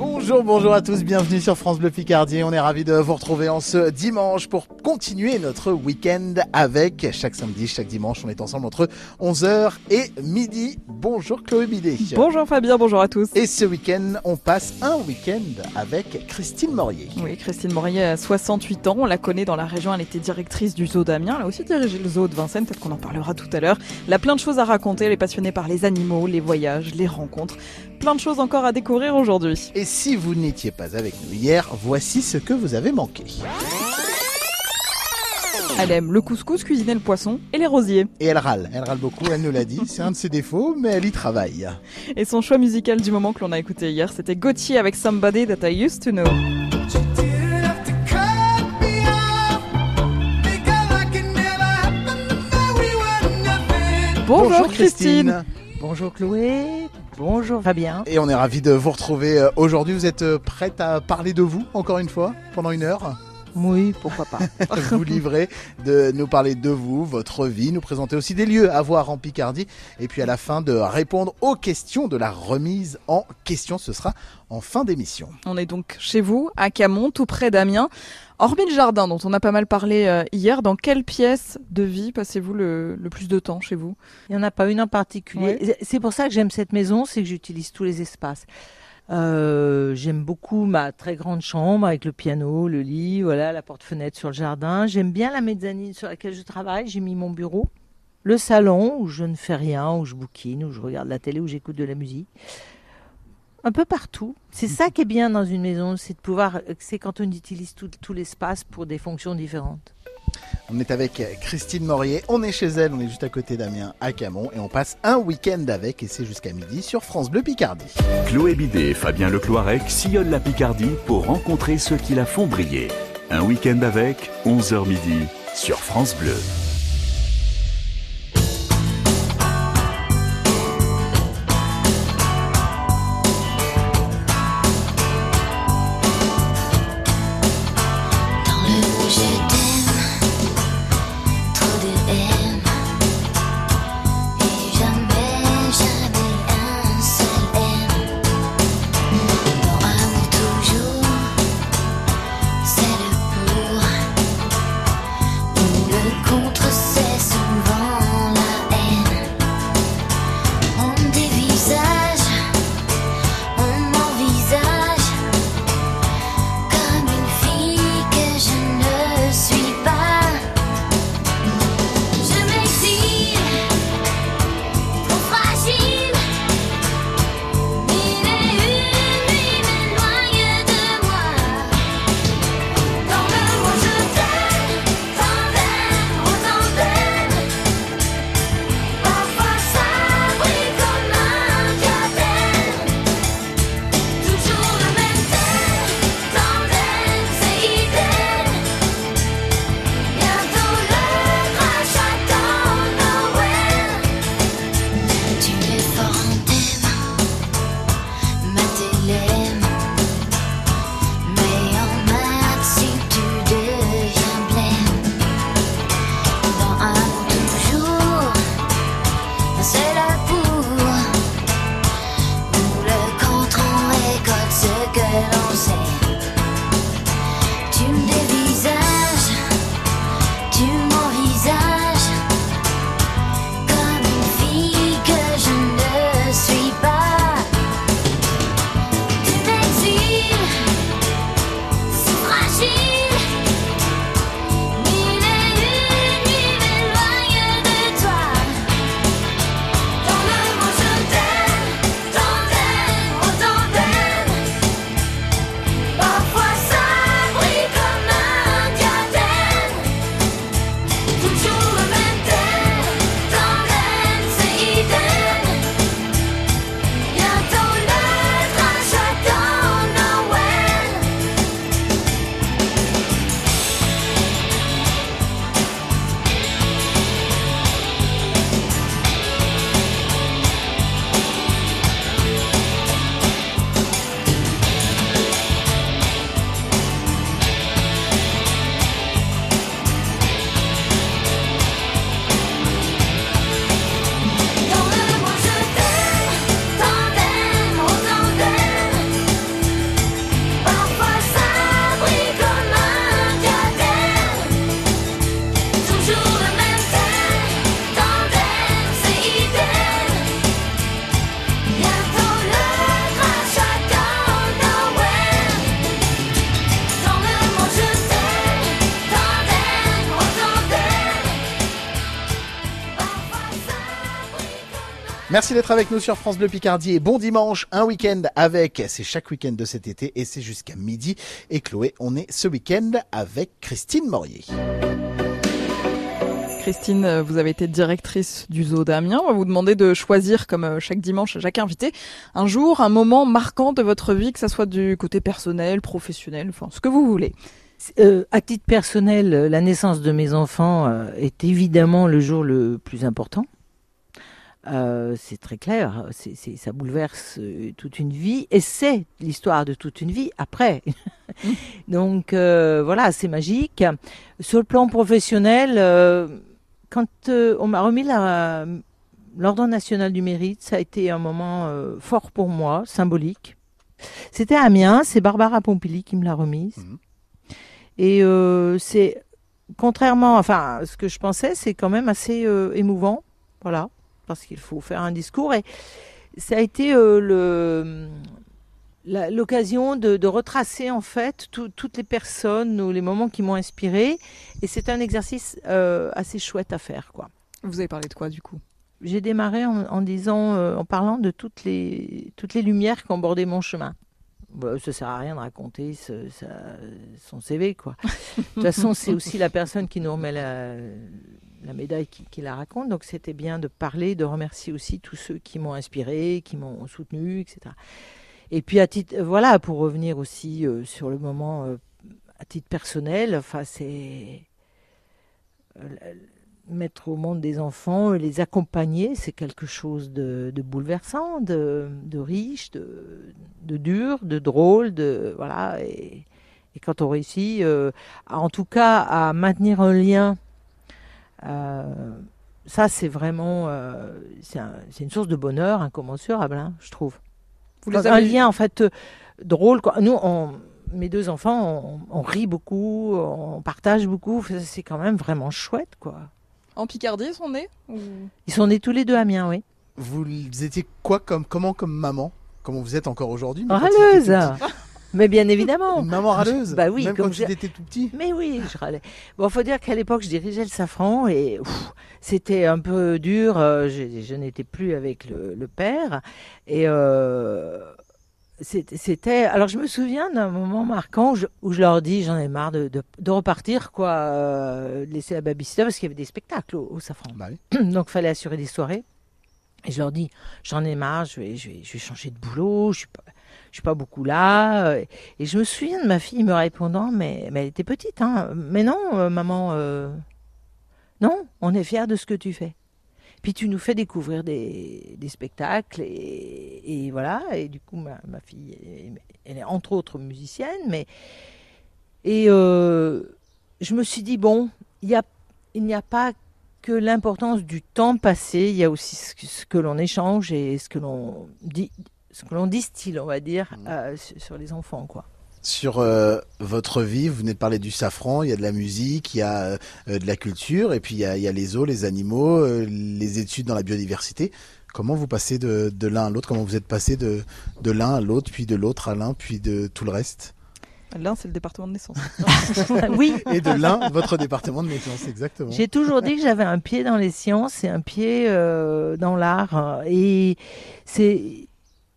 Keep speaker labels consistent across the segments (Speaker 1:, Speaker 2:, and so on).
Speaker 1: Bonjour, bonjour à tous, bienvenue sur France Bleu Picardie. On est ravis de vous retrouver en ce dimanche pour continuer notre week-end avec chaque samedi, chaque dimanche. On est ensemble entre 11h et midi. Bonjour Chloé Bidet.
Speaker 2: Bonjour Fabien, bonjour à tous.
Speaker 1: Et ce week-end, on passe un week-end avec Christine Morier.
Speaker 2: Oui, Christine Morier a 68 ans. On la connaît dans la région. Elle était directrice du zoo d'Amiens. Elle a aussi dirigé le zoo de Vincennes. Peut-être qu'on en parlera tout à l'heure. Elle a plein de choses à raconter. Elle est passionnée par les animaux, les voyages, les rencontres. Plein de choses encore à découvrir aujourd'hui.
Speaker 1: Et si vous n'étiez pas avec nous hier, voici ce que vous avez manqué.
Speaker 2: Elle aime le couscous, cuisiner le poisson et les rosiers.
Speaker 1: Et elle râle, elle râle beaucoup, elle nous l'a dit, c'est un de ses défauts, mais elle y travaille.
Speaker 2: Et son choix musical du moment que l'on a écouté hier, c'était Gauthier avec Somebody That I Used to Know. Bonjour, Christine.
Speaker 3: Bonjour Chloé, bonjour Fabien.
Speaker 1: Et on est ravis de vous retrouver euh, aujourd'hui. Vous êtes euh, prête à parler de vous, encore une fois, pendant une heure?
Speaker 3: Oui, pourquoi pas.
Speaker 1: vous livrez de nous parler de vous, votre vie, nous présenter aussi des lieux à voir en Picardie et puis à la fin de répondre aux questions de la remise en question. Ce sera en fin d'émission.
Speaker 2: On est donc chez vous, à Camon, tout près d'Amiens. Hormis le jardin dont on a pas mal parlé euh, hier, dans quelle pièce de vie passez-vous le, le plus de temps chez vous?
Speaker 3: Il n'y en a pas une en particulier. C'est pour ça que j'aime cette maison, c'est que j'utilise tous les espaces. Euh, j'aime beaucoup ma très grande chambre avec le piano, le lit, voilà, la porte-fenêtre sur le jardin. J'aime bien la mezzanine sur laquelle je travaille. J'ai mis mon bureau. Le salon où je ne fais rien, où je bouquine, où je regarde la télé, où j'écoute de la musique. Un peu partout. C'est ça qui est bien dans une maison, c'est de pouvoir, c'est quand on utilise tout, tout l'espace pour des fonctions différentes.
Speaker 1: On est avec Christine Morier, on est chez elle, on est juste à côté d'Amiens à Camon et on passe un week-end avec et c'est jusqu'à midi sur France Bleu Picardie.
Speaker 4: Chloé Bidet et Fabien Lecloirec sillonnent la Picardie pour rencontrer ceux qui la font briller. Un week-end avec, 11h midi, sur France Bleu.
Speaker 1: Merci d'être avec nous sur France Bleu Picardie et bon dimanche, un week-end avec, c'est chaque week-end de cet été et c'est jusqu'à midi. Et Chloé, on est ce week-end avec Christine Morier.
Speaker 2: Christine, vous avez été directrice du zoo d'Amiens. On va vous demander de choisir, comme euh, chaque dimanche, chaque invité, un jour, un moment marquant de votre vie, que ça soit du côté personnel, professionnel, enfin, ce que vous voulez.
Speaker 3: Euh, à titre personnel, euh, la naissance de mes enfants est évidemment le jour le plus important. Euh, c'est très clair, c'est, c'est- ça bouleverse euh, toute une vie et c'est l'histoire de toute une vie après. Donc euh, voilà, c'est magique. Sur le plan professionnel, euh, quand on m'a remis l'ordre national du mérite, ça a été un moment fort pour moi, symbolique. C'était à Amiens, c'est Barbara Pompili qui me l'a remise.
Speaker 1: Mhm.
Speaker 3: Et c'est contrairement, enfin, à ce que je pensais, c'est quand même assez émouvant, voilà, parce qu'il faut faire un discours. Et ça a été euh, le l'occasion de, de retracer en fait tout- toutes les personnes ou les moments qui m'ont inspiré. Et c'est un exercice euh, assez chouette à faire, quoi.
Speaker 2: Vous avez parlé de quoi, du coup?
Speaker 3: J'ai démarré en, en disant, euh, en parlant de toutes les toutes les lumières qui ont bordé mon chemin. Bah, ça sert à rien de raconter ce- ça- son CV, quoi. De toute façon, c'est aussi la personne qui nous remet la, la médaille qui, la raconte. Donc, c'était bien de parler, de remercier aussi tous ceux qui m'ont inspiré, qui m'ont soutenu, etc. Et puis, à titre, voilà, pour revenir aussi euh, sur le moment euh, à titre personnel, enfin, c'est euh, mettre au monde des enfants, les accompagner, c'est quelque chose de, bouleversant, de, riche, de, dur, de drôle, de voilà. Et, et quand on réussit, euh, en tout cas, à maintenir un lien, euh, ça c'est vraiment, euh, c'est un- c'est une source de bonheur incommensurable, hein, je trouve.
Speaker 2: Vous
Speaker 3: un lien en fait euh, drôle. Quoi. Nous, on, mes deux enfants, on, on rit beaucoup, on partage beaucoup. C'est quand même vraiment chouette, quoi.
Speaker 2: en Picardie, ils sont nés ou-
Speaker 3: Ils sont nés tous les deux à Amiens, oui.
Speaker 1: Vous étiez quoi comme, comment comme maman? Comment vous êtes encore aujourd'hui
Speaker 3: Râleuse Mais bien évidemment
Speaker 1: Une maman râleuse
Speaker 3: Bah oui,
Speaker 1: Même
Speaker 3: comme
Speaker 1: quand tu étais tout petit
Speaker 3: Mais oui, je râlais. Bon, faut dire qu'à l'époque, je dirigeais le Safran et c'était un peu dur. euh, Je, je n'étais plus avec le, le père. Et euh, c'était-. Alors, je me souviens d'un moment marquant où je, où je leur dis j'en ai marre de, de, de repartir, quoi, euh, de laisser la babysitter parce qu'il y avait des spectacles au, au Safran.
Speaker 1: Bah oui.
Speaker 3: Donc, il fallait assurer des soirées. Et je leur dis, j'en ai marre, je vais, je vais, je vais changer de boulot, je suis pas, je suis pas beaucoup là. euh, Et je me souviens de ma fille me répondant, mais, mais elle était petite, hein. Mais non, euh, maman, euh, non, on est fiers de ce que tu fais. Puis tu nous fais découvrir des, spectacles et, voilà. Et du coup, ma, ma fille, elle est entre autres musicienne, mais et je me suis dit bon, il y a, il n'y a pas que l'importance du temps passé, il y a aussi ce que l'on échange et ce que l'on dit, ce que l'on distille, on va dire,
Speaker 1: Mhm.
Speaker 3: euh, sur, sur les enfants, quoi.
Speaker 1: Sur euh, votre vie, vous venez de parler du safran, il y a de la musique, il y a euh, de la culture, et puis il y a, il y a les eaux, les animaux, euh, les études dans la biodiversité. Comment vous passez de, de l'un à l'autre? Comment vous êtes passé de, de l'un à l'autre, puis de l'autre à l'un, puis de tout le reste?
Speaker 2: L'un, c'est le département de naissance.
Speaker 3: oui,
Speaker 1: Et de l'un, votre département de naissance, exactement.
Speaker 3: J'ai toujours dit que j'avais un pied dans les sciences et un pied euh, dans l'art. Et c'est,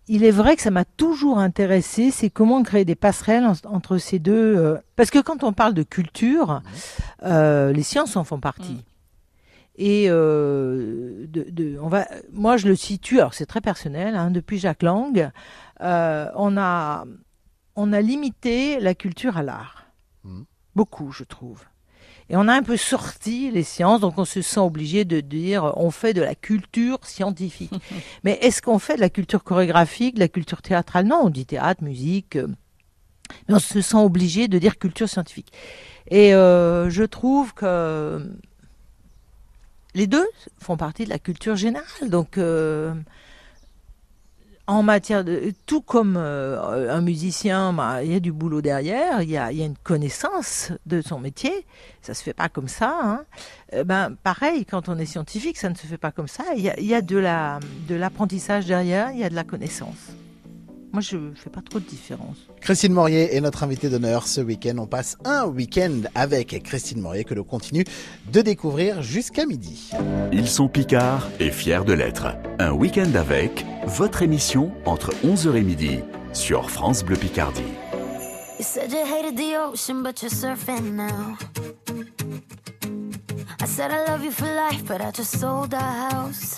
Speaker 3: il est vrai que ça m'a toujours intéressé, c'est comment créer des passerelles en- entre ces deux. euh, parce que quand on parle de culture, euh, les sciences en font partie.
Speaker 2: Mm.
Speaker 3: Et euh, de, de- on va, moi, je le situe. Alors, c'est très personnel. hein, depuis Jacques Lang, on a, on a limité la culture à l'art.
Speaker 1: Mhm.
Speaker 3: Beaucoup, je trouve. Et on a un peu sorti les sciences, donc on se sent obligé de dire on fait de la culture scientifique. Mais est-ce qu'on fait de la culture chorégraphique, de la culture théâtrale? Non, on dit théâtre, musique. euh, Mais on se sent obligé de dire culture scientifique. Et euh, je trouve que les deux font partie de la culture générale. Donc, euh, en matière de. Tout comme euh, un musicien, bah, il y a du boulot derrière, il y a, une connaissance de son métier. Ça se fait pas comme ça. hein. Euh, ben, pareil, quand on est scientifique, ça ne se fait pas comme ça. Il y a, de l'apprentissage derrière, il y a de la connaissance. Moi, je fais pas trop de différence.
Speaker 1: Christine Morier est notre invitée d'honneur ce week-end. On passe un week-end avec Christine Morier que l'on continue de découvrir jusqu'à midi.
Speaker 5: Ils sont picards et fiers de l'être. Un week-end avec votre émission entre 11h et midi sur France Bleu Picardie.
Speaker 4: You said you hated the ocean, but you're surfing now. I said I love you for life, but I just sold our house.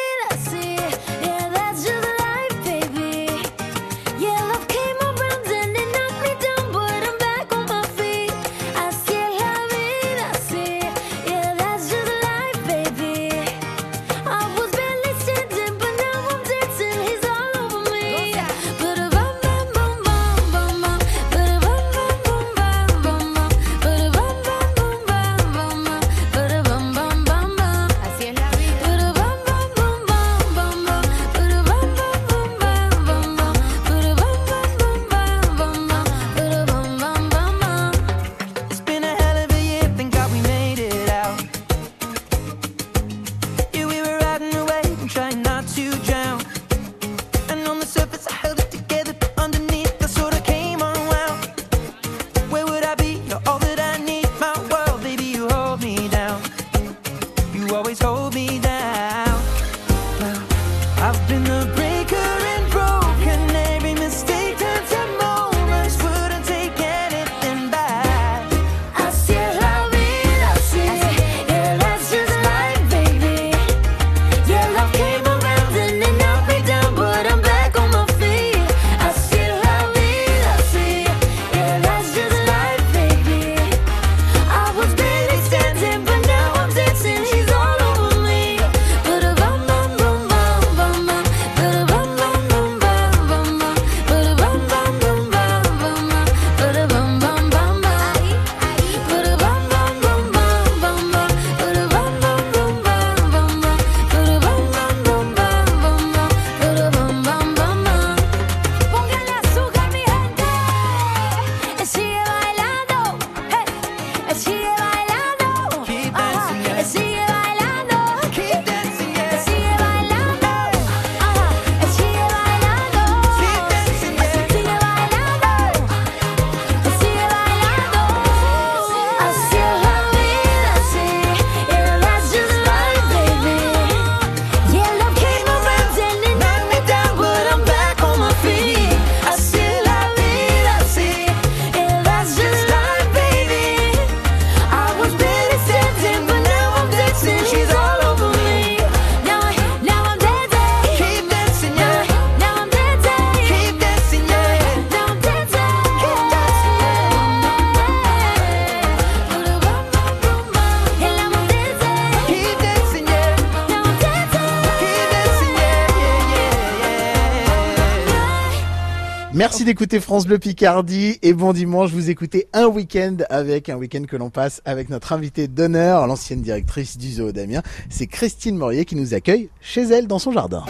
Speaker 1: Merci d'écouter France Bleu Picardie et bon dimanche. Vous écoutez un week-end avec un week-end que l'on passe avec notre invitée d'honneur, l'ancienne directrice du zoo d'Amiens. C'est Christine Morier qui nous accueille chez elle dans son jardin.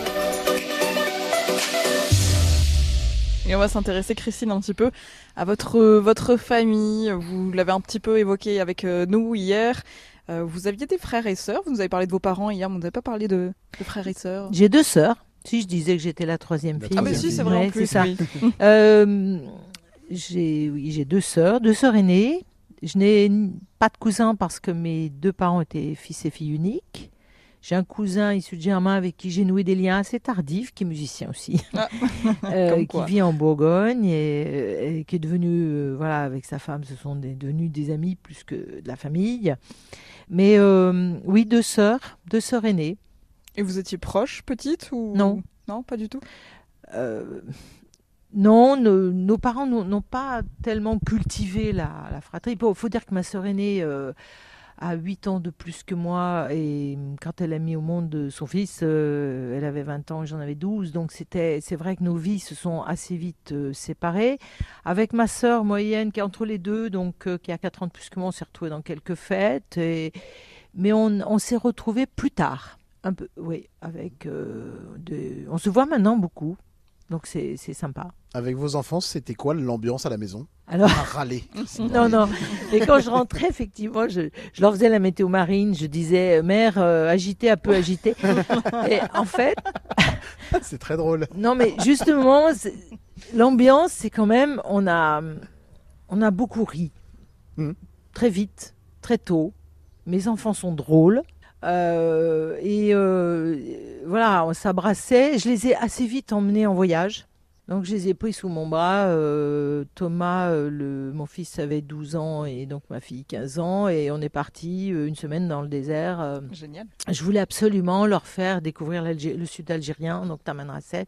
Speaker 2: Et on va s'intéresser, Christine, un petit peu à votre, votre famille. Vous l'avez un petit peu évoqué avec euh, nous hier. Euh, vous aviez des frères et sœurs. Vous nous avez parlé de vos parents hier, mais vous n'avez pas parlé de, de frères et sœurs.
Speaker 3: J'ai deux sœurs. Si je disais que j'étais la troisième
Speaker 1: La
Speaker 3: fille.
Speaker 2: Ah, mais si, c'est vrai en plus.
Speaker 3: c'est ça.
Speaker 2: oui.
Speaker 3: Euh, j'ai oui, j'ai deux sœurs, deux sœurs aînées. Je n'ai pas de cousins parce que mes deux parents étaient fils et filles uniques. J'ai un cousin issu de Germain avec qui j'ai noué des liens assez tardifs, qui est musicien aussi,
Speaker 2: Ah.
Speaker 3: Euh, qui vit en Bourgogne et, et qui est devenu, euh, voilà, avec sa femme, ce sont des, devenus des amis plus que de la famille. Mais euh, oui, deux sœurs, deux sœurs aînées.
Speaker 2: Et vous étiez proches, petites ou
Speaker 3: Non.
Speaker 2: Non, pas du tout.
Speaker 3: Euh, non, nos, nos parents n'ont pas tellement cultivé la, la fratrie. Il faut dire que ma sœur aînée euh, a 8 ans de plus que moi et quand elle a mis au monde son fils, euh, elle avait 20 ans et j'en avais 12. Donc c'était, c'est vrai que nos vies se sont assez vite séparées. Avec ma sœur moyenne qui est entre les deux, donc qui a 4 ans de plus que moi, on s'est retrouvés dans quelques fêtes. Et, mais on, on s'est retrouvés plus tard. Un peu, oui, avec. euh, on se voit maintenant beaucoup. Donc c'est c'est sympa.
Speaker 1: Avec vos enfants, c'était quoi l'ambiance à la maison?
Speaker 3: Alors.
Speaker 1: À râler.
Speaker 3: Non, non. Et quand je rentrais, effectivement, je, je leur faisais la météo marine. Je disais, euh, mère, euh, agitée, un peu agitée. Et en fait,
Speaker 1: C'est très drôle.
Speaker 3: non, mais justement, l'ambiance, c'est quand même, on a, on a beaucoup ri.
Speaker 1: Mhm.
Speaker 3: Très vite, très tôt. Mes enfants sont drôles. Euh, et euh, voilà, on s'abrassait. Je les ai assez vite emmenés en voyage. Donc je les ai pris sous mon bras. Euh, Thomas, le, mon fils avait 12 ans et donc ma fille 15 ans. Et on est parti une semaine dans le désert.
Speaker 2: Génial.
Speaker 3: je voulais absolument leur faire découvrir le sud algérien, donc Tamanrasset.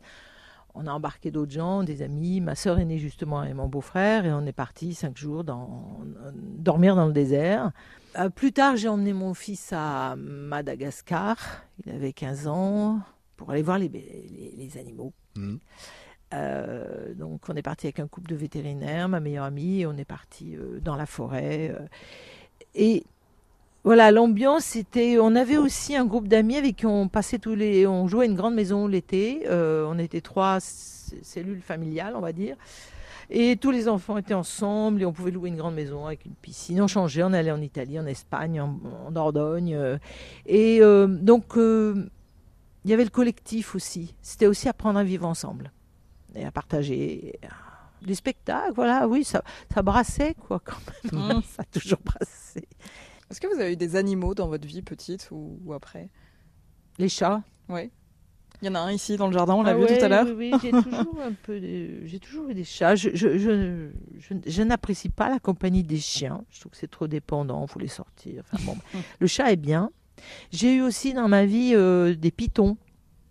Speaker 3: On a embarqué d'autres gens, des amis. Ma sœur est née justement avec mon beau-frère et on est parti cinq jours dans, dormir dans le désert. Euh, plus tard, j'ai emmené mon fils à Madagascar. Il avait 15 ans pour aller voir les, les- les animaux.
Speaker 1: Mhm.
Speaker 3: Euh, donc on est parti avec un couple de vétérinaires, ma meilleure amie, et on est parti euh, dans la forêt. et voilà, l'ambiance, c'était. On avait aussi un groupe d'amis avec qui on passait tous les. On jouait à une grande maison l'été. on était trois cellules familiales, on va dire. Et tous les enfants étaient ensemble et on pouvait louer une grande maison avec une piscine. On changeait, on allait en Italie, en Espagne, en, en Dordogne. euh. et euh, donc, euh, il y avait le collectif aussi. C'était aussi apprendre à vivre ensemble et à partager. Les spectacles, voilà, oui, ça, ça brassait, quoi, quand même.
Speaker 2: Mm.
Speaker 3: ça a toujours brassé.
Speaker 2: Est-ce que vous avez eu des animaux dans votre vie petite ou, ou après?
Speaker 3: Les chats.
Speaker 2: Oui. Il y en a un ici dans le jardin, on l'a
Speaker 3: Ah
Speaker 2: vu
Speaker 3: ouais,
Speaker 2: tout à l'heure.
Speaker 3: Oui, oui, j'ai toujours un peu, de- j'ai toujours eu des chats. Je, je, je, je- je n'apprécie pas la compagnie des chiens. Je trouve que c'est trop dépendant. Faut les sortir. Enfin, bon, le chat est bien. J'ai eu aussi dans ma vie euh, des pitons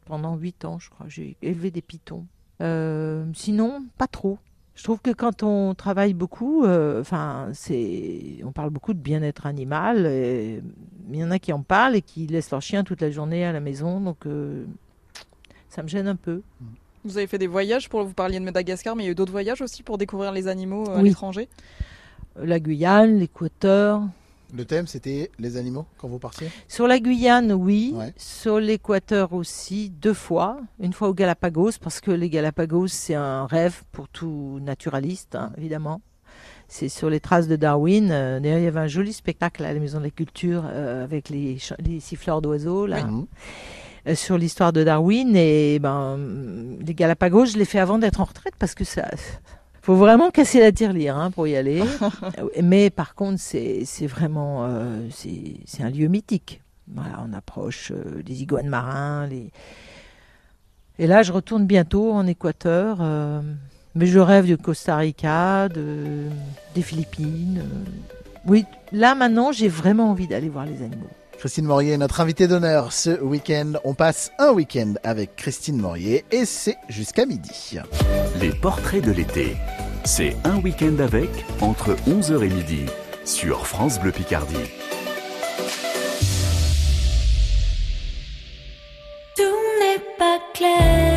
Speaker 3: pendant huit ans, je crois. J'ai élevé des pitons. Euh, sinon, pas trop. Je trouve que quand on travaille beaucoup, euh, enfin, c'est, on parle beaucoup de bien-être animal. et- Il y en a qui en parlent et qui laissent leur chien toute la journée à la maison, donc euh, ça me gêne un peu.
Speaker 2: Vous avez fait des voyages pour vous parliez de Madagascar, mais il y a eu d'autres voyages aussi pour découvrir les animaux euh, à
Speaker 3: Oui.
Speaker 2: l'étranger?
Speaker 3: La Guyane, l'Équateur.
Speaker 1: Le thème, c'était les animaux quand vous partiez?
Speaker 3: Sur la Guyane, oui.
Speaker 1: Ouais.
Speaker 3: Sur l'Équateur aussi, deux fois. Une fois au Galapagos, parce que les Galapagos, c'est un rêve pour tout naturaliste, hein, évidemment. C'est sur les traces de Darwin. Euh, D'ailleurs, il y avait un joli spectacle à la Maison de la Culture euh, avec les, siffleurs d'oiseaux, là. Euh, sur l'histoire de Darwin. Et ben, les Galapagos, je l'ai fait avant d'être en retraite parce que ça. faut vraiment casser la tirelire hein, pour y aller. Mais par contre, c'est vraiment euh, c'est un lieu mythique. Voilà, on approche euh, des iguanes marins. Les... Et là, je retourne bientôt en Équateur. euh, mais je rêve de Costa Rica, de, des Philippines. euh. Oui, là maintenant, j'ai vraiment envie d'aller voir les animaux.
Speaker 1: Christine Morier est notre invitée d'honneur ce week-end. On passe un week-end avec Christine Morier et c'est jusqu'à midi.
Speaker 5: Les portraits de l'été. C'est un week-end avec entre 11h et midi sur France Bleu Picardie.
Speaker 4: Tout n'est pas clair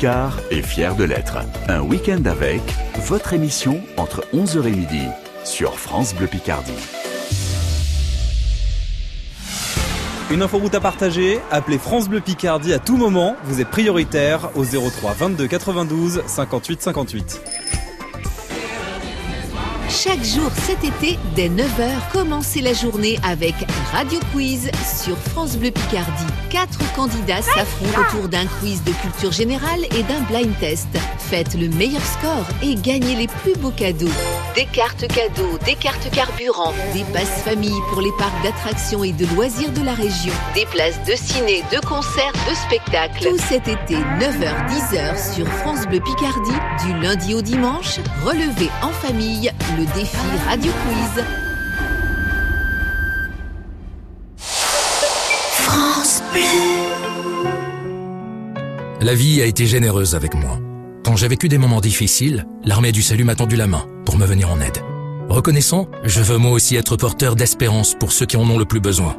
Speaker 5: sont picards et fiers de l'être. Un week-end avec votre émission entre 11h et midi sur France Bleu Picardie.
Speaker 6: Une inforoute à partager, appelez France Bleu Picardie à tout moment, vous êtes prioritaire au 03 22 92 58 58.
Speaker 7: Chaque jour cet été, dès 9h, commencez la journée avec Radio Quiz sur France Bleu Picardie. Quatre candidats s'affrontent autour d'un quiz de culture générale et d'un blind test. Faites le meilleur score et gagnez les plus beaux cadeaux. Des cartes cadeaux, des cartes carburant, des passes famille pour les parcs d'attractions et de loisirs de la région, des places de ciné, de concerts, de spectacles. Tout cet été, 9h-10h sur France Bleu Picardie, du lundi au dimanche, relevez en famille le défi Radio Quiz.
Speaker 8: France Bleu.
Speaker 9: La vie a été généreuse avec moi. Quand j'ai vécu des moments difficiles, l'armée du salut m'a tendu la main pour me venir en aide. Reconnaissant, je veux moi aussi être porteur d'espérance pour ceux qui en ont le plus besoin.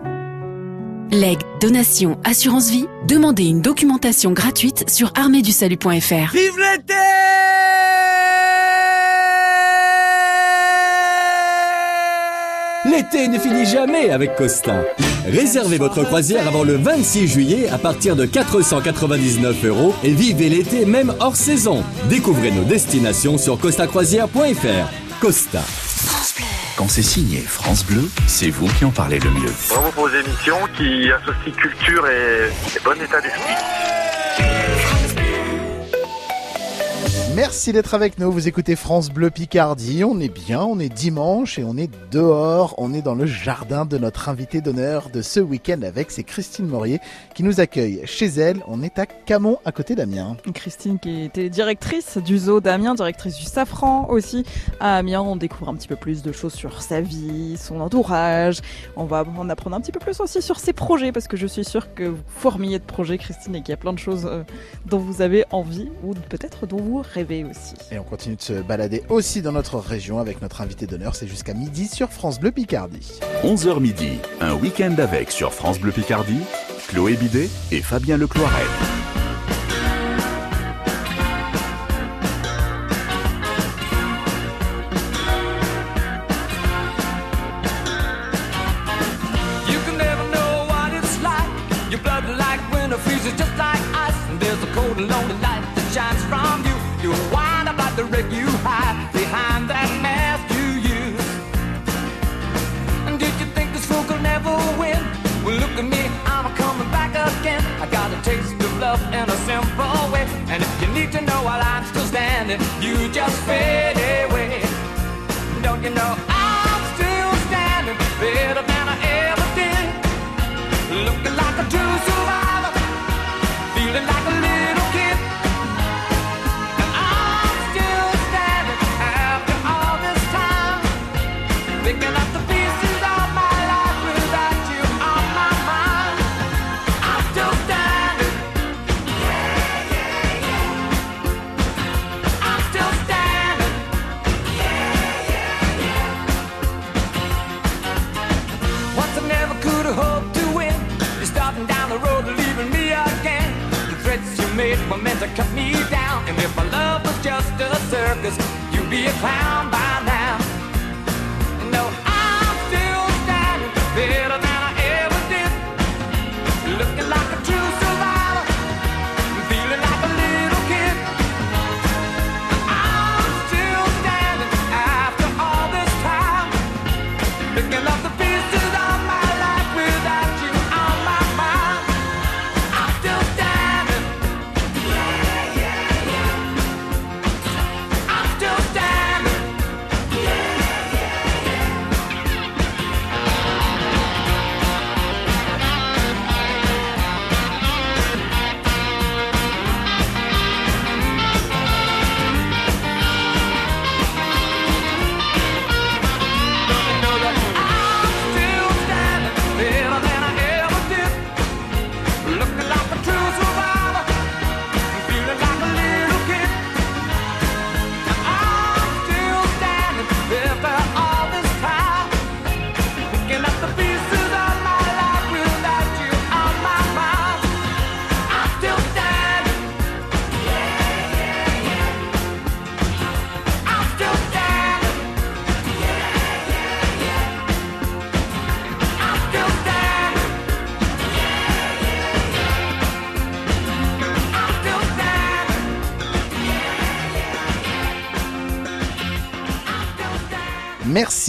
Speaker 8: Legs, donation, assurance vie, demandez une documentation gratuite sur arméedusalut.fr.
Speaker 10: Vive l'été
Speaker 11: L'été ne finit jamais avec Costa. Réservez votre croisière avant le 26 juillet à partir de 499 euros et vivez l'été même hors saison. Découvrez nos destinations sur costacroisière.fr. Costa.
Speaker 5: Quand c'est signé France Bleu, c'est vous qui en parlez le mieux.
Speaker 12: Bravo pour vos émissions qui associent culture et, et bon état d'esprit.
Speaker 1: Merci d'être avec nous. Vous écoutez France Bleu Picardie. On est bien, on est dimanche et on est dehors. On est dans le jardin de notre invité d'honneur de ce week-end avec. C'est Christine Morier qui nous accueille chez elle. On est à Camon, à côté d'Amiens.
Speaker 2: Christine qui était directrice du zoo d'Amiens, directrice du Safran aussi. À Amiens, on découvre un petit peu plus de choses sur sa vie, son entourage. On va en apprendre un petit peu plus aussi sur ses projets parce que je suis sûre que vous fourmillez de projets, Christine, et qu'il y a plein de choses euh, dont vous avez envie ou peut-être dont vous rêvez aussi.
Speaker 1: Et on continue de se balader aussi dans notre région avec notre invité d'honneur. C'est jusqu'à midi sur France Bleu Picardie.
Speaker 5: 11h midi, un week-end avec sur France Bleu Picardie, Chloé Bidet et Fabien Lecloiret.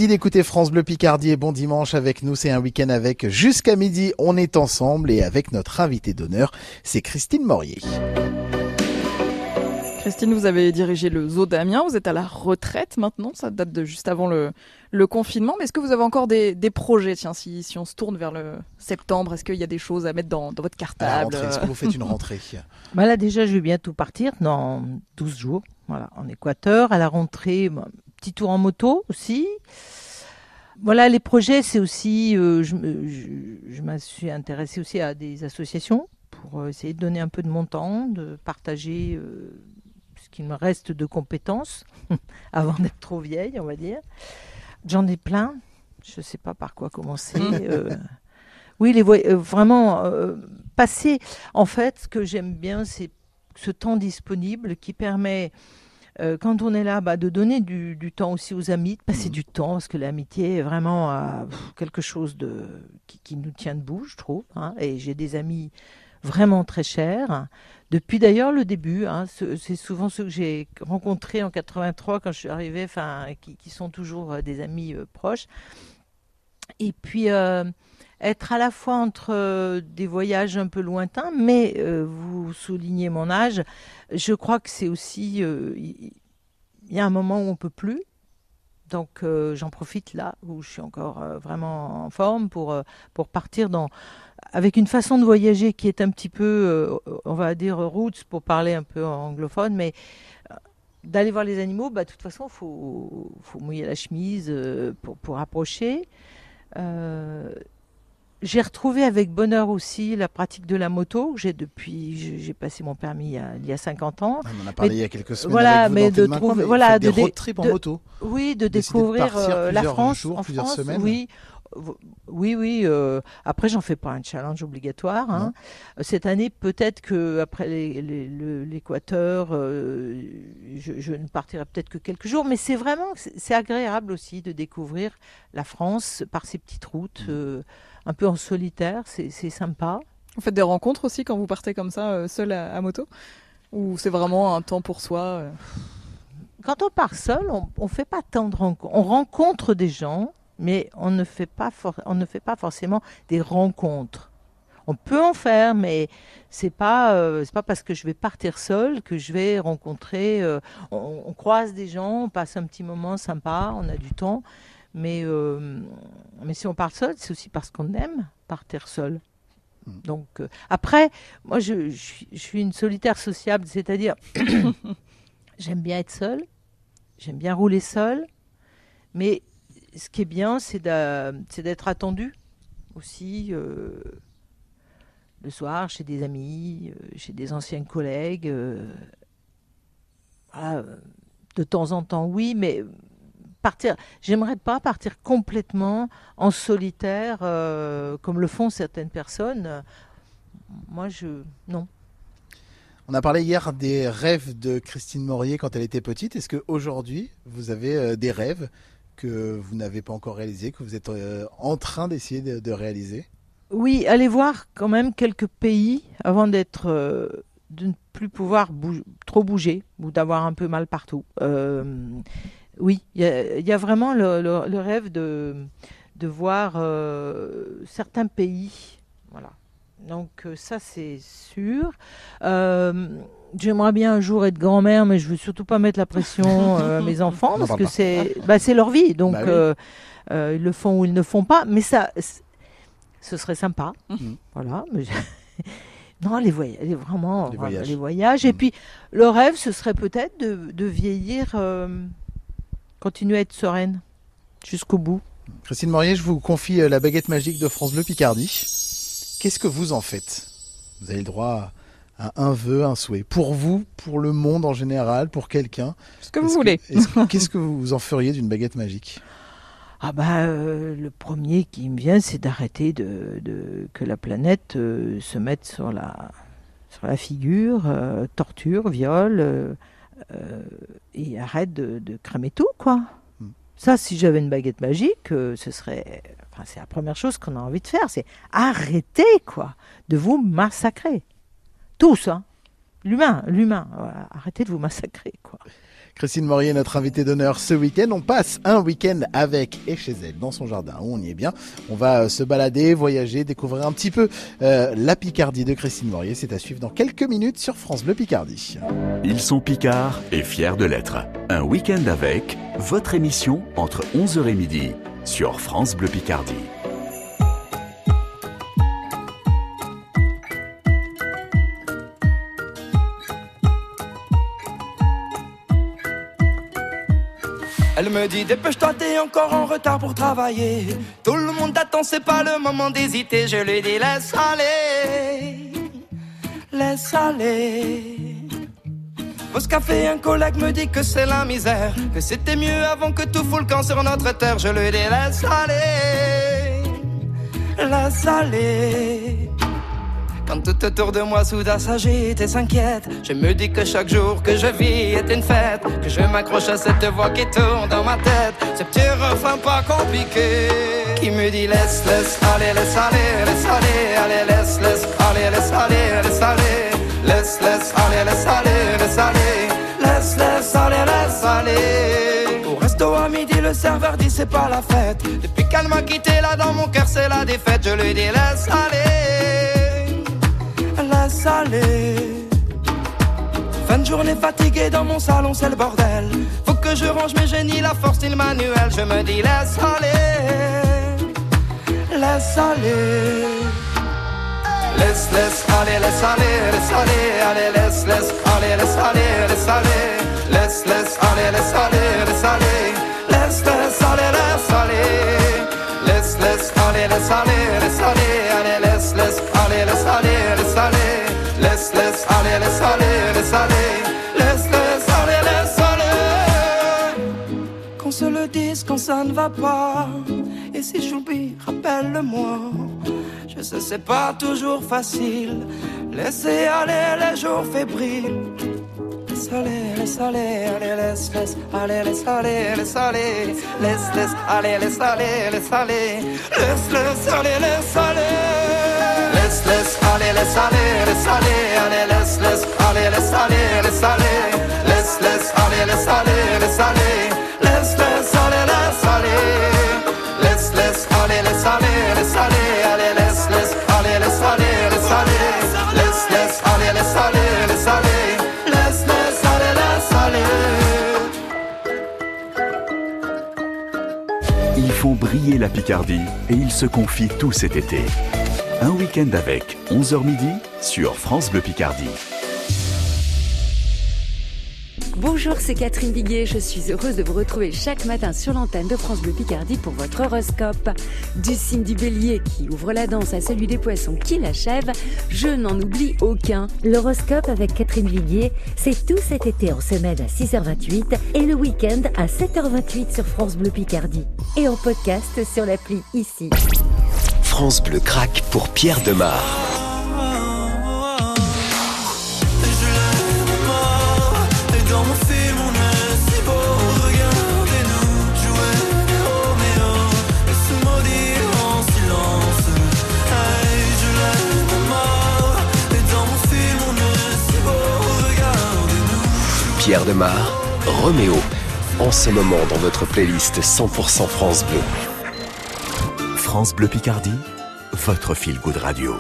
Speaker 1: Merci d'écouter France Bleu Picardie et bon dimanche avec nous. C'est un week-end avec jusqu'à midi. On est ensemble et avec notre invité d'honneur, c'est Christine Morier.
Speaker 2: Christine, vous avez dirigé le zoo d'Amiens. Vous êtes à la retraite maintenant. Ça date de juste avant le, le confinement. Mais est-ce que vous avez encore des, des projets? Tiens, si, si on se tourne vers le septembre, est-ce qu'il y a des choses à mettre dans, dans votre
Speaker 1: À la
Speaker 2: cartable?
Speaker 1: est-ce que vous faites une rentrée?
Speaker 3: Bah là déjà, je vais bientôt partir dans 12 jours, voilà, en Équateur. À la rentrée, petit tour en moto aussi. Voilà, les projets, c'est aussi, euh, je, me- je, je me suis intéressée aussi à des associations pour euh, essayer de donner un peu de mon temps, de partager euh, ce qu'il me reste de compétences avant d'être trop vieille, on va dire. J'en ai plein. Je ne sais pas par quoi commencer. euh, oui, les vraiment passer. En fait, ce que j'aime bien, c'est ce temps disponible qui permet, euh, quand on est là, bah, de donner du, du temps aussi aux amis, de passer du temps, parce que l'amitié est vraiment euh, quelque chose de, qui, qui nous tient debout, je trouve. hein. et j'ai des amis vraiment très chers. Depuis d'ailleurs le début, hein, ce- c'est souvent ceux que j'ai rencontrés en 83 quand je suis arrivée, enfin, qui, qui sont toujours euh, des amis proches. Et puis, être à la fois entre euh, des voyages un peu lointains, mais euh, vous soulignez mon âge, je crois que c'est aussi, euh, il il y, a un moment où on peut plus. Donc euh, j'en profite là où je suis encore euh, vraiment en forme pour, euh, pour partir dans avec une façon de voyager qui est un petit peu, euh, on va dire roots pour parler un peu anglophone, mais euh, d'aller voir les animaux, bah, de toute façon, il faut, faut mouiller la chemise euh, pour, pour approcher. Euh, j'ai retrouvé avec bonheur aussi la pratique de la moto j'ai depuis, j'ai passé mon permis il y a, il y a 50 ans.
Speaker 1: On en a parlé
Speaker 3: Mais-
Speaker 1: il y a quelques semaines
Speaker 3: Voilà,
Speaker 1: avec vous
Speaker 3: mais
Speaker 1: dans
Speaker 3: de trouver,
Speaker 1: mais
Speaker 3: voilà, de
Speaker 1: des road trips en
Speaker 3: de-
Speaker 1: moto.
Speaker 3: Oui, de découvrir euh, la France
Speaker 1: jours,
Speaker 3: en
Speaker 1: plusieurs
Speaker 3: France.
Speaker 1: semaines.
Speaker 3: Oui, oui, oui. euh, après, j'en fais pas un challenge obligatoire. hein. Cette année, peut-être que après l'Équateur, euh, je, je ne partirai peut-être que quelques jours. Mais c'est vraiment, c'est agréable aussi de découvrir la France par ces petites routes, euh, un peu en solitaire. C'est sympa.
Speaker 2: Vous faites des rencontres aussi quand vous partez comme ça, euh, seul à, à moto? Ou c'est vraiment un temps pour soi
Speaker 3: Quand on part seul, on ne fait pas tant de rencontres. On rencontre des gens, mais on ne fait pas, for- on ne fait pas forcément des rencontres. On peut en faire, mais c'est pas euh, c'est pas parce que je vais partir seul que je vais rencontrer. euh, on, on croise des gens, on passe un petit moment sympa, on a du temps, mais euh, mais si on part seul, c'est aussi parce qu'on aime partir seul. Donc euh, après, moi je, je suis une solitaire sociable, c'est-à-dire j'aime bien être seule, j'aime bien rouler seule, mais ce qui est bien, c'est d'être attendu aussi euh, le soir chez des amis, euh, chez des anciens collègues. euh, de temps en temps, oui, mais partir. J'aimerais pas partir complètement en solitaire comme le font certaines personnes. Moi, je non.
Speaker 1: On a parlé hier des rêves de Christine Morier quand elle était petite. Est-ce qu'aujourd'hui, vous avez des rêves que vous n'avez pas encore réalisés, que vous êtes euh, en train d'essayer de, réaliser
Speaker 3: Oui, aller voir quand même quelques pays avant d'être, euh, de ne plus pouvoir trop bouger ou d'avoir un peu mal partout. Euh, oui, il y, a- vraiment le, rêve de, de voir certains pays. Voilà. Donc ça c'est sûr. J'aimerais bien un jour être grand-mère, mais je veux surtout pas mettre la pression euh, à mes enfants parce que c'est bah, c'est leur vie. Donc
Speaker 1: Bah oui.
Speaker 3: euh, euh, ils le font ou ils ne font pas. Mais ça, ce serait sympa.
Speaker 1: Mhm.
Speaker 3: Voilà. Mais non, les voyages, les- vraiment,
Speaker 1: Les
Speaker 3: voilà,
Speaker 1: voyages.
Speaker 3: les voyages. Et puis le rêve, ce serait peut-être de, de vieillir, euh, continuer à être sereine jusqu'au bout.
Speaker 1: Christine Morier, je vous confie la baguette magique de France Bleu Picardie. Qu'est-ce que vous en faites? Vous avez le droit à un vœu, un souhait. Pour vous, pour le monde en général, pour quelqu'un.
Speaker 2: Ce que vous voulez.
Speaker 1: est-ce que- Qu'est-ce que vous en feriez d'une baguette magique?
Speaker 3: Ah bah euh, le premier qui me vient, c'est d'arrêter de, de- que la planète euh, se mette sur la sur la figure, euh, torture, viol, et arrête de, de cramer tout quoi.
Speaker 1: Mm.
Speaker 3: Ça, si j'avais une baguette magique, ce serait, enfin c'est la première chose qu'on a envie de faire, c'est arrêter quoi, de vous massacrer, tous hein, l'humain, l'humain, voilà, arrêtez de vous massacrer quoi.
Speaker 1: Christine Morier, notre invitée d'honneur ce week-end. On passe un week-end avec et chez elle, dans son jardin, où on y est bien. On va euh, se balader, voyager, découvrir un petit peu euh, la Picardie de Christine Morier. C'est à suivre dans quelques minutes sur France Bleu Picardie.
Speaker 5: Ils sont Picards et fiers de l'être. Un week-end avec votre émission entre 11h et midi sur France Bleu Picardie.
Speaker 13: Me dit dépêche-toi, t'es encore en retard pour travailler. Tout le monde t'attend, c'est pas le moment d'hésiter. Je lui dis laisse aller, laisse aller. Pause café, un collègue me dit que c'est la misère, que c'était mieux avant que tout fout le camp sur notre terre. Je lui dis laisse aller, laisse aller. Quand tout autour de moi soudain s'agite et s'inquiète, je me dis que chaque jour que je vis est une fête, que je m'accroche à cette voix qui tourne dans ma tête, ce petit refrain pas compliqué, qui me dit laisse, laisse, aller, laisse aller, laisse aller, allez, laisse, laisse, aller, laisse aller, laisse aller, laisse, laisse, aller, laisse aller, laisse aller, laisse, aller, laisse aller. Au resto à midi, le serveur dit c'est pas la fête, depuis qu'elle m'a quitté là dans mon cœur c'est la défaite, je lui dis laisse aller Fin de journée fatiguée dans mon salon, c'est le bordel. Faut que je range mes génies, la force et le manuel. Je me dis laisse aller, laisse aller. Laisse, laisse aller, laisse aller, laisse aller, allez, laisse, laisse aller, laisse aller, laisse aller. Laisse, laisse aller, laisse aller, laisse aller. Laisse, laisse aller, laisse aller. Laisse, laisse aller, laisse aller, laisse aller, laisse aller. Laisse, aller, laisse aller. Qu'on se le dise quand ça ne va pas. Et si j'oublie, rappelle-le-moi. Je sais, c'est pas toujours facile. Laissez aller les jours fébriles. Laisse aller, laisse aller, allez, laisse, laisse, allez, laisse aller, laisse aller, laisse, laisse, allez, laisse aller, laisse aller, laisse, laisse, aller, laisse aller, laisse, laisse, laisse laisse allez, laisse, laisse, laisse aller, laisse laisse, laisse, allez, laisse laisse
Speaker 5: briller la Picardie et ils se confient tout cet été. Un week-end avec 11h midi sur France Bleu Picardie.
Speaker 14: Bonjour, c'est Catherine Biguet. Je suis heureuse de vous retrouver chaque matin sur l'antenne de France Bleu Picardie pour votre horoscope. Du signe du bélier qui ouvre la danse à celui des poissons qui l'achève, je n'en oublie aucun.
Speaker 15: L'horoscope avec Catherine Viguier, c'est tout cet été en semaine à 6h28 et le week-end à 7h28 sur France Bleu Picardie. Et en podcast sur l'appli ici.
Speaker 16: France Bleu craque pour Pierre Demar. Pierre Demar, Roméo, en ce moment dans votre playlist 100% France Bleu.
Speaker 5: France Bleu Picardie, votre feel good radio.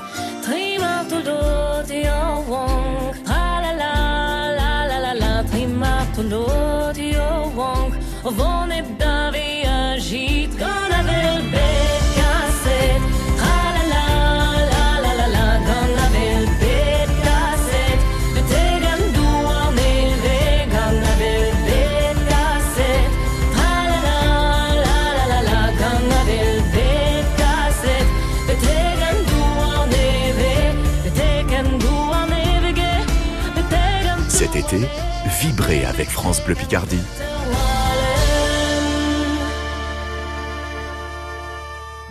Speaker 5: Vibrez avec France Bleu Picardie.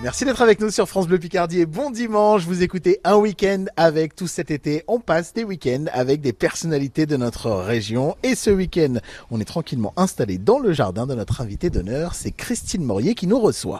Speaker 1: Merci d'être avec nous sur France Bleu Picardie et bon dimanche. Vous écoutez un week-end avec tout cet été. On passe des week-ends avec des personnalités de notre région. Et ce week-end, on est tranquillement installé dans le jardin de notre invité d'honneur. C'est Christine Morier qui nous reçoit.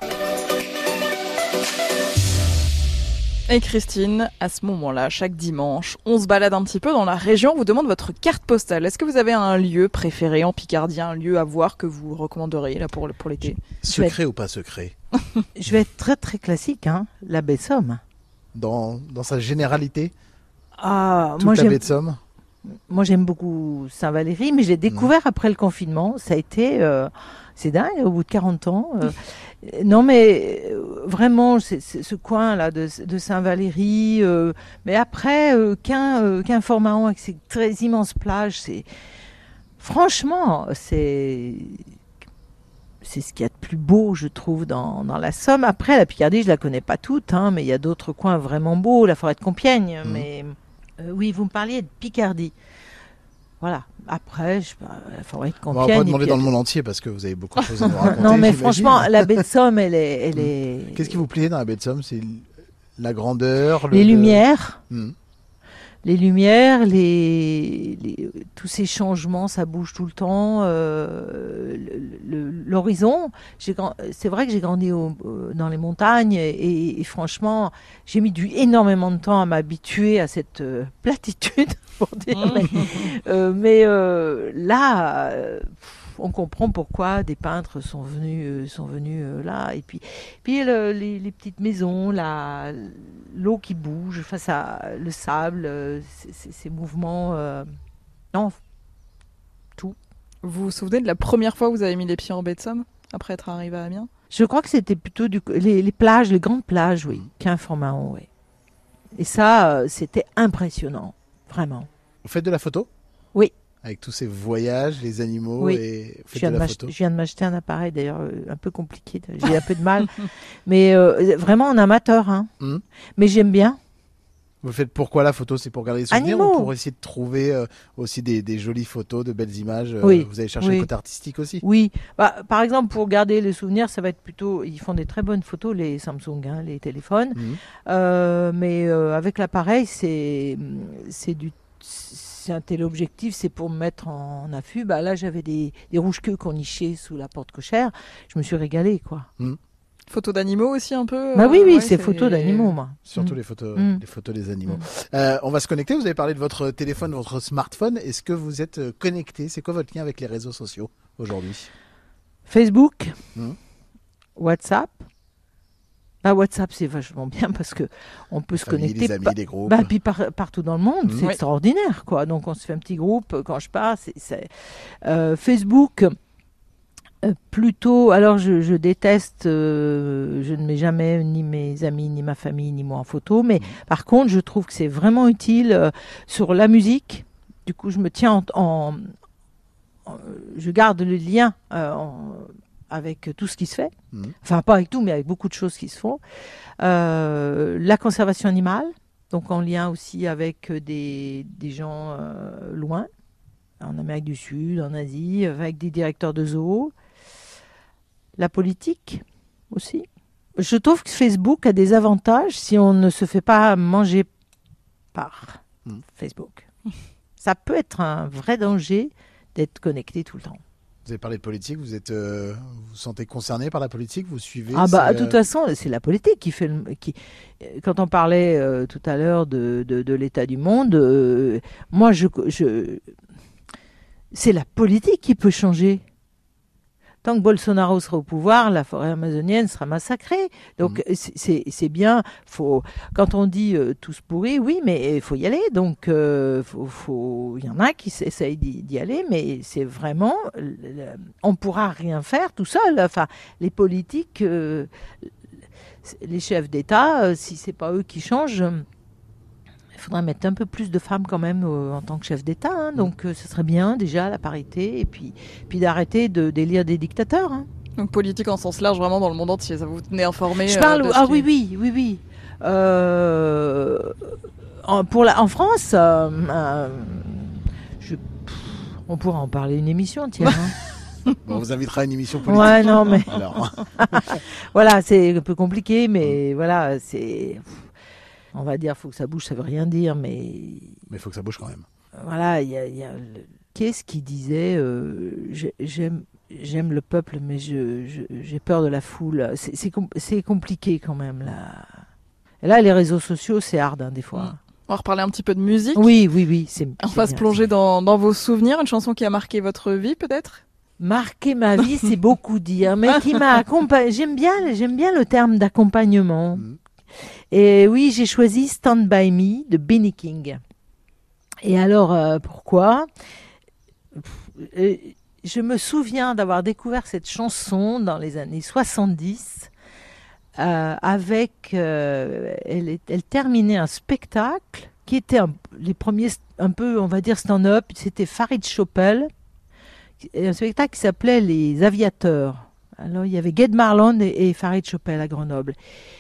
Speaker 2: Et Christine, à ce moment-là, chaque dimanche, on se balade un petit peu dans la région, on vous demande votre carte postale. Est-ce que vous avez un lieu préféré en Picardie, un lieu à voir que vous recommanderiez là pour, pour l'été?
Speaker 1: Secret ou pas secret?
Speaker 3: Je vais être très très classique, hein. La baie de Somme.
Speaker 1: dans, dans sa généralité?
Speaker 3: Ah,
Speaker 1: Toute
Speaker 3: moi
Speaker 1: la
Speaker 3: j'aime.
Speaker 1: baie de Somme?
Speaker 3: Moi, j'aime beaucoup Saint-Valéry, mais j'ai découvert après le confinement. Ça a été, euh, c'est dingue, au bout de 40 ans. euh, non, mais euh, vraiment, ce coin-là de, de Saint-Valéry. euh, mais après, euh, qu'un Fort-Mahon avec ses très immenses plages, c'est franchement, c'est c'est ce qu'il y a de plus beau, je trouve, dans, dans la Somme. Après, la Picardie, je la connais pas toute, hein, mais il y a d'autres coins vraiment beaux, la forêt de Compiègne.
Speaker 1: Mhm.
Speaker 3: Mais oui, vous me parliez de Picardie. Voilà. Après, je la forêt de
Speaker 1: On va pas demander dans le monde entier parce que vous avez beaucoup de choses à nous raconter.
Speaker 3: non, mais franchement, la baie de Somme, elle est, elle est.
Speaker 1: Qu'est-ce qui vous plaît dans la baie de Somme? C'est la grandeur, le-
Speaker 3: Les
Speaker 1: le-
Speaker 3: lumières.
Speaker 1: Hmm.
Speaker 3: Les lumières, les, les- tous ces changements, ça bouge tout le temps. euh, L'horizon, c'est vrai que j'ai grandi au- euh, dans les montagnes et, et franchement, j'ai mis du énormément de temps à m'habituer à cette euh, platitude, pour dire. Mais, euh, mais, euh, là, euh, on comprend pourquoi des peintres sont venus, euh, sont venus euh, là. Et puis, puis le- les, les petites maisons, la, l'eau qui bouge face à le sable, euh, ces- mouvements. euh, non, tout.
Speaker 2: Vous vous souvenez de la première fois que vous avez mis les pieds en baie de Somme après être arrivé à Amiens?
Speaker 3: Je crois que c'était plutôt du, les, les plages, les grandes plages, oui, qu'un Fort-Mahon, oui. Et ça, c'était impressionnant, vraiment.
Speaker 1: Vous faites de la photo?
Speaker 3: Oui.
Speaker 1: Avec tous ces voyages, les animaux
Speaker 3: Oui.
Speaker 1: et vous
Speaker 3: Je
Speaker 1: faites
Speaker 3: viens,
Speaker 1: de
Speaker 3: de
Speaker 1: la
Speaker 3: m'ach-
Speaker 1: photo?
Speaker 3: je viens de m'acheter un appareil d'ailleurs euh, un peu compliqué, j'ai un peu de mal, mais euh, vraiment en amateur, hein.
Speaker 1: Hmm.
Speaker 3: Mais j'aime bien.
Speaker 1: Vous faites pourquoi la photo C'est pour garder les souvenirs
Speaker 3: Animaux.
Speaker 1: ou pour essayer de trouver euh, aussi des, des jolies photos, de belles images euh,
Speaker 3: Oui.
Speaker 1: Vous allez chercher
Speaker 3: Oui.
Speaker 1: le côté artistique aussi
Speaker 3: Oui, bah, par exemple, pour garder les souvenirs, ça va être plutôt. Ils font des très bonnes photos, les Samsung, hein, les téléphones.
Speaker 1: Mhm.
Speaker 3: Euh, mais avec l'appareil, c'est du. C'est un téléobjectif, c'est pour me mettre en, en affût. Bah, là, j'avais des, des rouges-queues qu'on nichait sous la porte cochère. Je me suis régalée, quoi.
Speaker 2: Photos d'animaux aussi un peu
Speaker 3: Bah oui,
Speaker 2: euh,
Speaker 3: oui,
Speaker 2: ouais,
Speaker 3: c'est photos d'animaux, moi.
Speaker 1: Surtout
Speaker 3: Mm.
Speaker 1: les photos,
Speaker 3: Mm.
Speaker 1: les photos des animaux. Euh, on va se connecter. Vous avez parlé de votre téléphone, votre smartphone. Est-ce que vous êtes euh, connecté? C'est quoi votre lien avec les réseaux sociaux aujourd'hui?
Speaker 3: Facebook,
Speaker 1: Mhm.
Speaker 3: WhatsApp. Bah, WhatsApp, c'est vachement bien parce que on peut se
Speaker 1: Famille,
Speaker 3: connecter
Speaker 1: les amis, les groupes.
Speaker 3: bah, puis par- partout dans le monde. C'est
Speaker 1: Oui.
Speaker 3: extraordinaire, quoi. Donc, on se fait un petit groupe euh, quand je pars. Euh, Facebook, euh, plutôt. Alors, je, je déteste. euh, je ne mets jamais ni mes amis, ni ma famille, ni moi en photo. Mais par contre, je trouve que c'est vraiment utile euh, sur la musique. Du coup, je me tiens en, en- en- je garde le lien en- avec tout ce qui se fait.
Speaker 1: Mhm.
Speaker 3: Enfin, pas avec tout, mais avec beaucoup de choses qui se font. La conservation animale, donc en lien aussi avec des, des gens loin, en Amérique du Sud, en Asie, avec des directeurs de zoos. La politique aussi. Je trouve que Facebook a des avantages si on ne se fait pas manger par Facebook. Ça peut être un vrai danger d'être connecté tout le temps.
Speaker 1: Vous avez parlé de politique. Vous êtes, euh, vous vous sentez concerné par la politique Vous suivez
Speaker 3: Ah bah, de toute
Speaker 1: euh,
Speaker 3: façon, c'est la politique qui fait le... Qui... Quand on parlait euh, tout à l'heure de, de, de l'état du monde, euh, moi, je, je... c'est la politique qui peut changer. Tant que Bolsonaro sera au pouvoir, la forêt amazonienne sera massacrée. Donc c'est- c'est bien. Faut quand on dit euh, tous pourris, oui, mais il faut y aller. Donc euh, faut, faut- il y en a qui essayent d'y aller, mais c'est vraiment, on pourra rien faire tout seul. Enfin, les politiques, euh, les chefs d'État, euh, si c'est pas eux qui changent. Il faudrait mettre un peu plus de femmes quand même euh, en tant que chef d'État. hein. Donc euh, ce serait bien déjà la parité et puis, puis d'arrêter de d'élire des dictateurs. hein.
Speaker 2: Donc politique en sens large, vraiment dans le monde entier, ça vous tenait informé
Speaker 3: Je
Speaker 2: euh,
Speaker 3: parle.
Speaker 2: de
Speaker 3: ah
Speaker 2: qui-
Speaker 3: oui, oui, oui, oui. Euh, en, pour la, en France, euh, euh, je- pff, on pourra en parler une émission, tiens. hein.
Speaker 1: Bon, on vous invitera à une émission politique.
Speaker 3: Ouais, non, mais.
Speaker 1: Alors.
Speaker 3: voilà, c'est un peu compliqué, mais voilà, c'est. On va dire, faut que ça bouge, ça veut rien dire, mais.
Speaker 1: Mais il faut que ça bouge quand même.
Speaker 3: Voilà, il y a. y a le- Qu'est-ce qui disait euh, j'ai- J'aime. J'aime le peuple, mais je, je- j'ai peur de la foule. C'est- C'est com- c'est compliqué quand même là. Et là, les réseaux sociaux, c'est hard, hein, des fois.
Speaker 2: On va reparler un petit peu de musique.
Speaker 3: Oui, oui, oui. C'est,
Speaker 2: On
Speaker 3: c'est
Speaker 2: va se plonger dans, dans vos souvenirs, une chanson qui a marqué votre vie peut-être?
Speaker 3: Marquer ma vie, c'est beaucoup dire, mais qui m'a accompagné. J'aime bien, j'aime bien le terme d'accompagnement. Et oui, j'ai choisi Stand By Me de Benny King. Et alors, euh, pourquoi? Euh, Je me souviens d'avoir découvert cette chanson dans les années 70. euh, avec, elle, terminait un spectacle qui était un- les premiers, un peu, on va dire, stand-up. C'était Farid Chopel, un spectacle qui s'appelait Les Aviateurs. Alors, il y avait Ged Marlon et, Farid Chopel à Grenoble.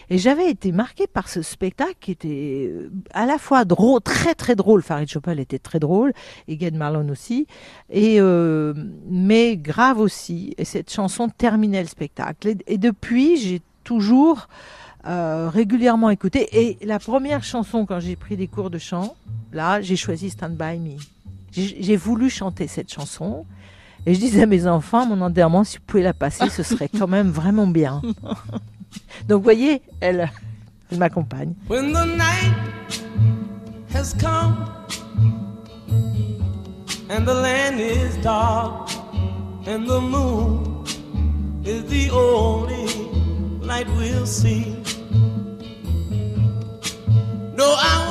Speaker 3: Et j'avais été marquée par ce spectacle qui était euh, à la fois drôle, très très drôle. Farid Chopel était très drôle et Ged Marlon aussi, et euh, mais grave aussi. Et cette chanson terminait le spectacle. Et, depuis, j'ai toujours euh, régulièrement écouté. Et la première chanson quand j'ai pris des cours de chant, là, j'ai choisi Stand By Me. J'ai voulu chanter cette chanson. Et je disais à mes enfants, mon enterrement, si vous pouvez la passer, ce serait quand même vraiment bien. Donc, vous voyez, elle, elle m'accompagne.
Speaker 10: When the night has come and the land is dark and the moon is the only light we'll see. No, I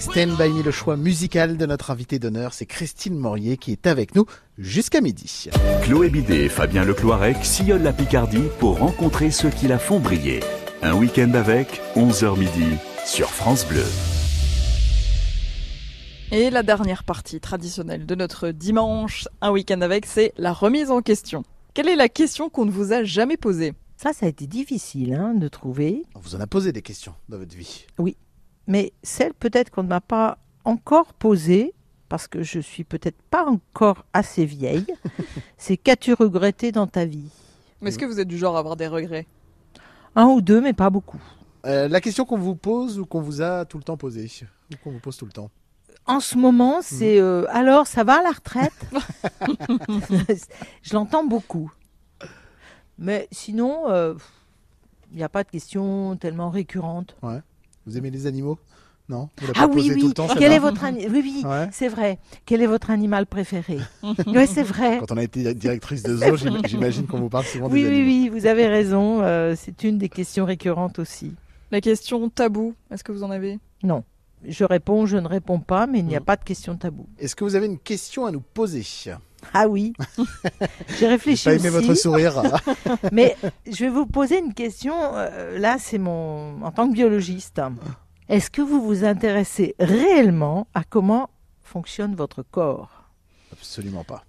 Speaker 1: Avec Stand By Me, le choix musical de notre invité d'honneur, c'est Christine Morier qui est avec nous jusqu'à midi.
Speaker 5: Chloé Bidet et Fabien Lecloirec sillonnent la Picardie pour rencontrer ceux qui la font briller. Un week-end avec 11h midi sur France Bleu.
Speaker 2: Et la dernière partie traditionnelle de notre dimanche, un week-end avec, c'est la remise en question. Quelle est la question qu'on ne vous a jamais posée?
Speaker 3: Ça, ça a été difficile hein, de trouver.
Speaker 1: On vous en a posé des questions dans votre vie.
Speaker 3: Oui, mais celle peut-être qu'on ne m'a pas encore posée, parce que je suis peut-être pas encore assez vieille, c'est qu'as-tu regretté dans ta vie?
Speaker 2: Mais est-ce que vous êtes du genre à avoir des regrets?
Speaker 3: Un ou deux, mais pas beaucoup.
Speaker 1: Euh, la question qu'on vous pose ou qu'on vous a tout le temps posée Ou qu'on vous pose tout le temps
Speaker 3: En ce moment, c'est euh, alors ça va la retraite? Je l'entends beaucoup. Mais sinon, euh, il n'y a pas de question tellement récurrente.
Speaker 1: Ouais. Vous aimez les animaux Non
Speaker 3: Ah oui, oui.
Speaker 1: tout le temps,
Speaker 3: Quel est votre Oui, oui,
Speaker 1: Ouais.
Speaker 3: c'est vrai. Quel est votre animal préféré Oui, c'est vrai.
Speaker 1: Quand on a été directrice de zoo, j'im- j'imagine qu'on vous parle souvent
Speaker 3: Oui,
Speaker 1: des
Speaker 3: oui,
Speaker 1: animaux.
Speaker 3: oui, vous avez raison. euh, c'est une des questions récurrentes aussi.
Speaker 2: La question tabou, est-ce que vous en avez?
Speaker 3: Non. Je réponds, je ne réponds pas, mais il n'y a pas de question tabou.
Speaker 1: Est-ce que vous avez une question à nous poser?
Speaker 3: Ah oui. J'ai réfléchi
Speaker 1: J'ai pas aimé
Speaker 3: aussi.
Speaker 1: votre sourire.
Speaker 3: Mais je vais vous poser une question. euh, là, c'est mon en tant que biologiste. Est-ce que vous vous intéressez réellement à comment fonctionne votre corps?
Speaker 1: Absolument pas.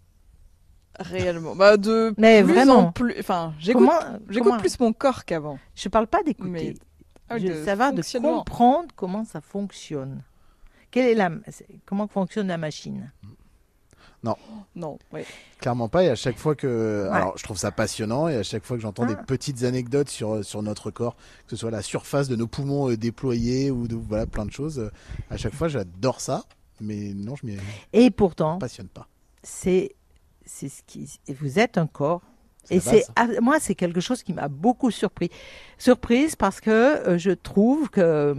Speaker 2: Réellement. Bah de
Speaker 3: Mais
Speaker 2: plus
Speaker 3: vraiment.
Speaker 2: en plus. Enfin, j'écoute
Speaker 3: Comment-
Speaker 2: j'écoute
Speaker 3: comment-
Speaker 2: plus mon corps qu'avant.
Speaker 3: Je parle pas d'écouter.
Speaker 2: Mais ah
Speaker 3: je veux savoir de comprendre comment ça fonctionne. Quelle est la, comment fonctionne la machine?
Speaker 1: Non.
Speaker 2: Non.
Speaker 1: Clairement pas. Et à chaque fois que.
Speaker 3: Ouais.
Speaker 1: Alors, je trouve ça passionnant. Et à chaque fois que j'entends des
Speaker 3: Ah.
Speaker 1: petites anecdotes sur, euh, sur notre corps, que ce soit la surface de nos poumons euh, déployés ou de, voilà, plein de choses, euh, à chaque fois, j'adore ça. Mais non, je m'y
Speaker 3: Et pourtant,
Speaker 1: passionne pas.
Speaker 3: c'est c'est ce qui vous êtes un corps. Et c'est moi c'est quelque chose qui m'a beaucoup surpris. Surprise parce que euh, je trouve que euh,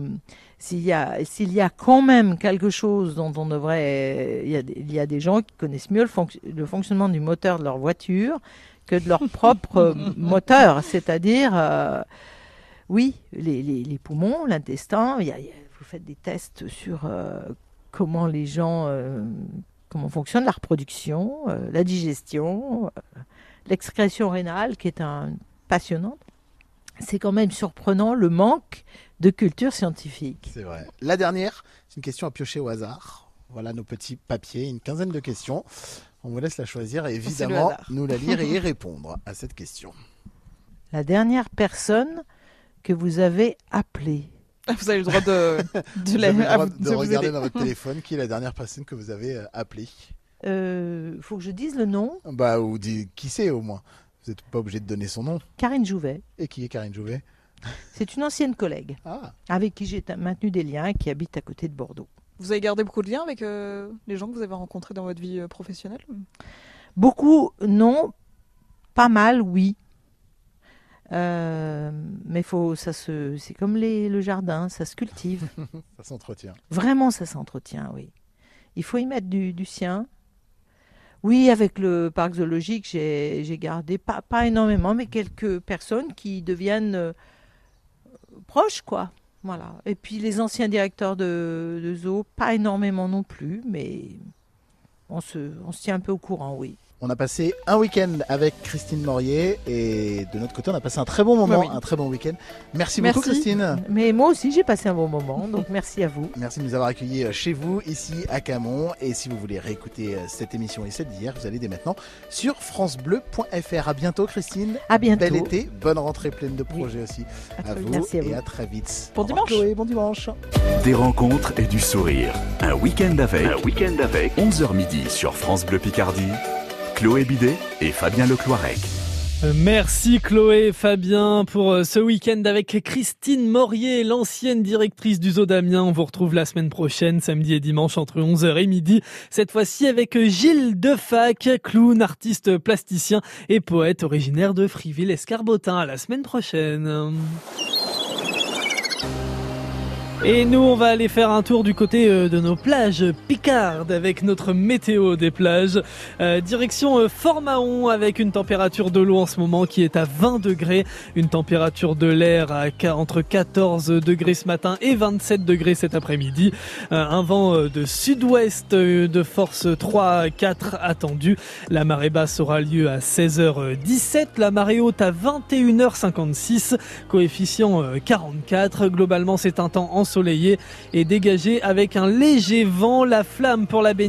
Speaker 3: s'il y a s'il y a quand même quelque chose dont on devrait il y a des, il y a des gens qui connaissent mieux le, fonc- le fonctionnement du moteur de leur voiture que de leur propre euh, moteur, c'est-à-dire euh, oui, les, les- les poumons, l'intestin, vous faites des tests sur euh, comment les gens, comment fonctionne la reproduction, la digestion, l'excrétion rénale qui est un passionnante. C'est quand même surprenant le manque de culture scientifique.
Speaker 1: C'est vrai. La dernière, c'est une question à piocher au hasard. Voilà nos petits papiers, une quinzaine de questions. On vous laisse la choisir et évidemment nous la lire et y répondre à cette question.
Speaker 3: La dernière personne que vous avez appelée.
Speaker 2: Vous avez le droit de, de,
Speaker 1: Vous
Speaker 2: la-
Speaker 1: avez le droit de regarder dans votre téléphone qui est la dernière personne que vous avez euh, appelée.
Speaker 3: Il faut que je dise le nom.
Speaker 1: Bah, ou dis- qui c'est au moins. Vous n'êtes pas obligé de donner son nom.
Speaker 3: Karine Jouvet.
Speaker 1: Et qui est Karine Jouvet?
Speaker 3: C'est une ancienne collègue
Speaker 1: Ah.
Speaker 3: avec qui j'ai maintenu des liens et qui habite à côté de Bordeaux.
Speaker 2: Vous avez gardé beaucoup de liens avec euh, les gens que vous avez rencontrés dans votre vie euh, professionnelle?
Speaker 3: Beaucoup, non. Pas mal, oui. Euh, mais faut, ça se, c'est comme les, le jardin, ça se cultive.
Speaker 1: Ça s'entretient.
Speaker 3: Vraiment, ça s'entretient, oui. Il faut y mettre du, du sien. Oui, avec le parc zoologique, j'ai gardé, pas, pas énormément, mais quelques personnes qui deviennent euh, proches, quoi. Voilà. Et puis les anciens directeurs de, de zoo, pas énormément non plus, mais on se, on se tient un peu au courant, oui.
Speaker 1: On a passé un week-end avec Christine Morier et de notre côté, on a passé un très bon moment,
Speaker 3: oui.
Speaker 1: un très bon week-end. Merci, beaucoup. Christine.
Speaker 3: Mais moi aussi, j'ai passé un bon moment, donc merci à vous.
Speaker 1: Merci de nous avoir accueillis euh, chez vous, ici à Camon. Et si vous voulez réécouter euh, cette émission et celle d'hier, vous allez dès maintenant sur FranceBleu.fr. À bientôt, Christine.
Speaker 3: À bientôt.
Speaker 1: Bel été, bonne rentrée pleine de projets aussi.
Speaker 3: À
Speaker 1: vous.
Speaker 3: Merci à
Speaker 1: et
Speaker 3: vous.
Speaker 1: à très vite.
Speaker 2: Bon
Speaker 1: Au
Speaker 2: dimanche.
Speaker 1: Chloé, bon dimanche.
Speaker 5: Des rencontres et du sourire. Un week-end avec. Un week-end avec. 11h midi sur France Bleu Picardie. Chloé Bidet et Fabien Lecloirec.
Speaker 17: Euh, Merci Chloé et Fabien pour euh, ce week-end avec Christine Morier, l'ancienne directrice du Zoo d'Amiens. On vous retrouve la semaine prochaine, samedi et dimanche entre 11h et midi. Cette fois-ci avec Gilles Defac, clown, artiste plasticien et poète originaire de Friville-Escarbotin. À la semaine prochaine. Et nous, on va aller faire un tour du côté euh, de nos plages picardes avec notre météo des plages. Euh, direction euh, Fort-Mahon avec une température de l'eau en ce moment qui est à 20 degrés, une température de l'air à entre 14 degrés ce matin et 27 degrés cet après-midi. Euh, un vent euh, de sud-ouest de force 3 4 attendu. La marée basse aura lieu à 16h17, la marée haute à 21h56, coefficient euh, 44. Globalement, c'est un temps ensoleillé et dégagé avec un léger vent. La flamme pour la baignade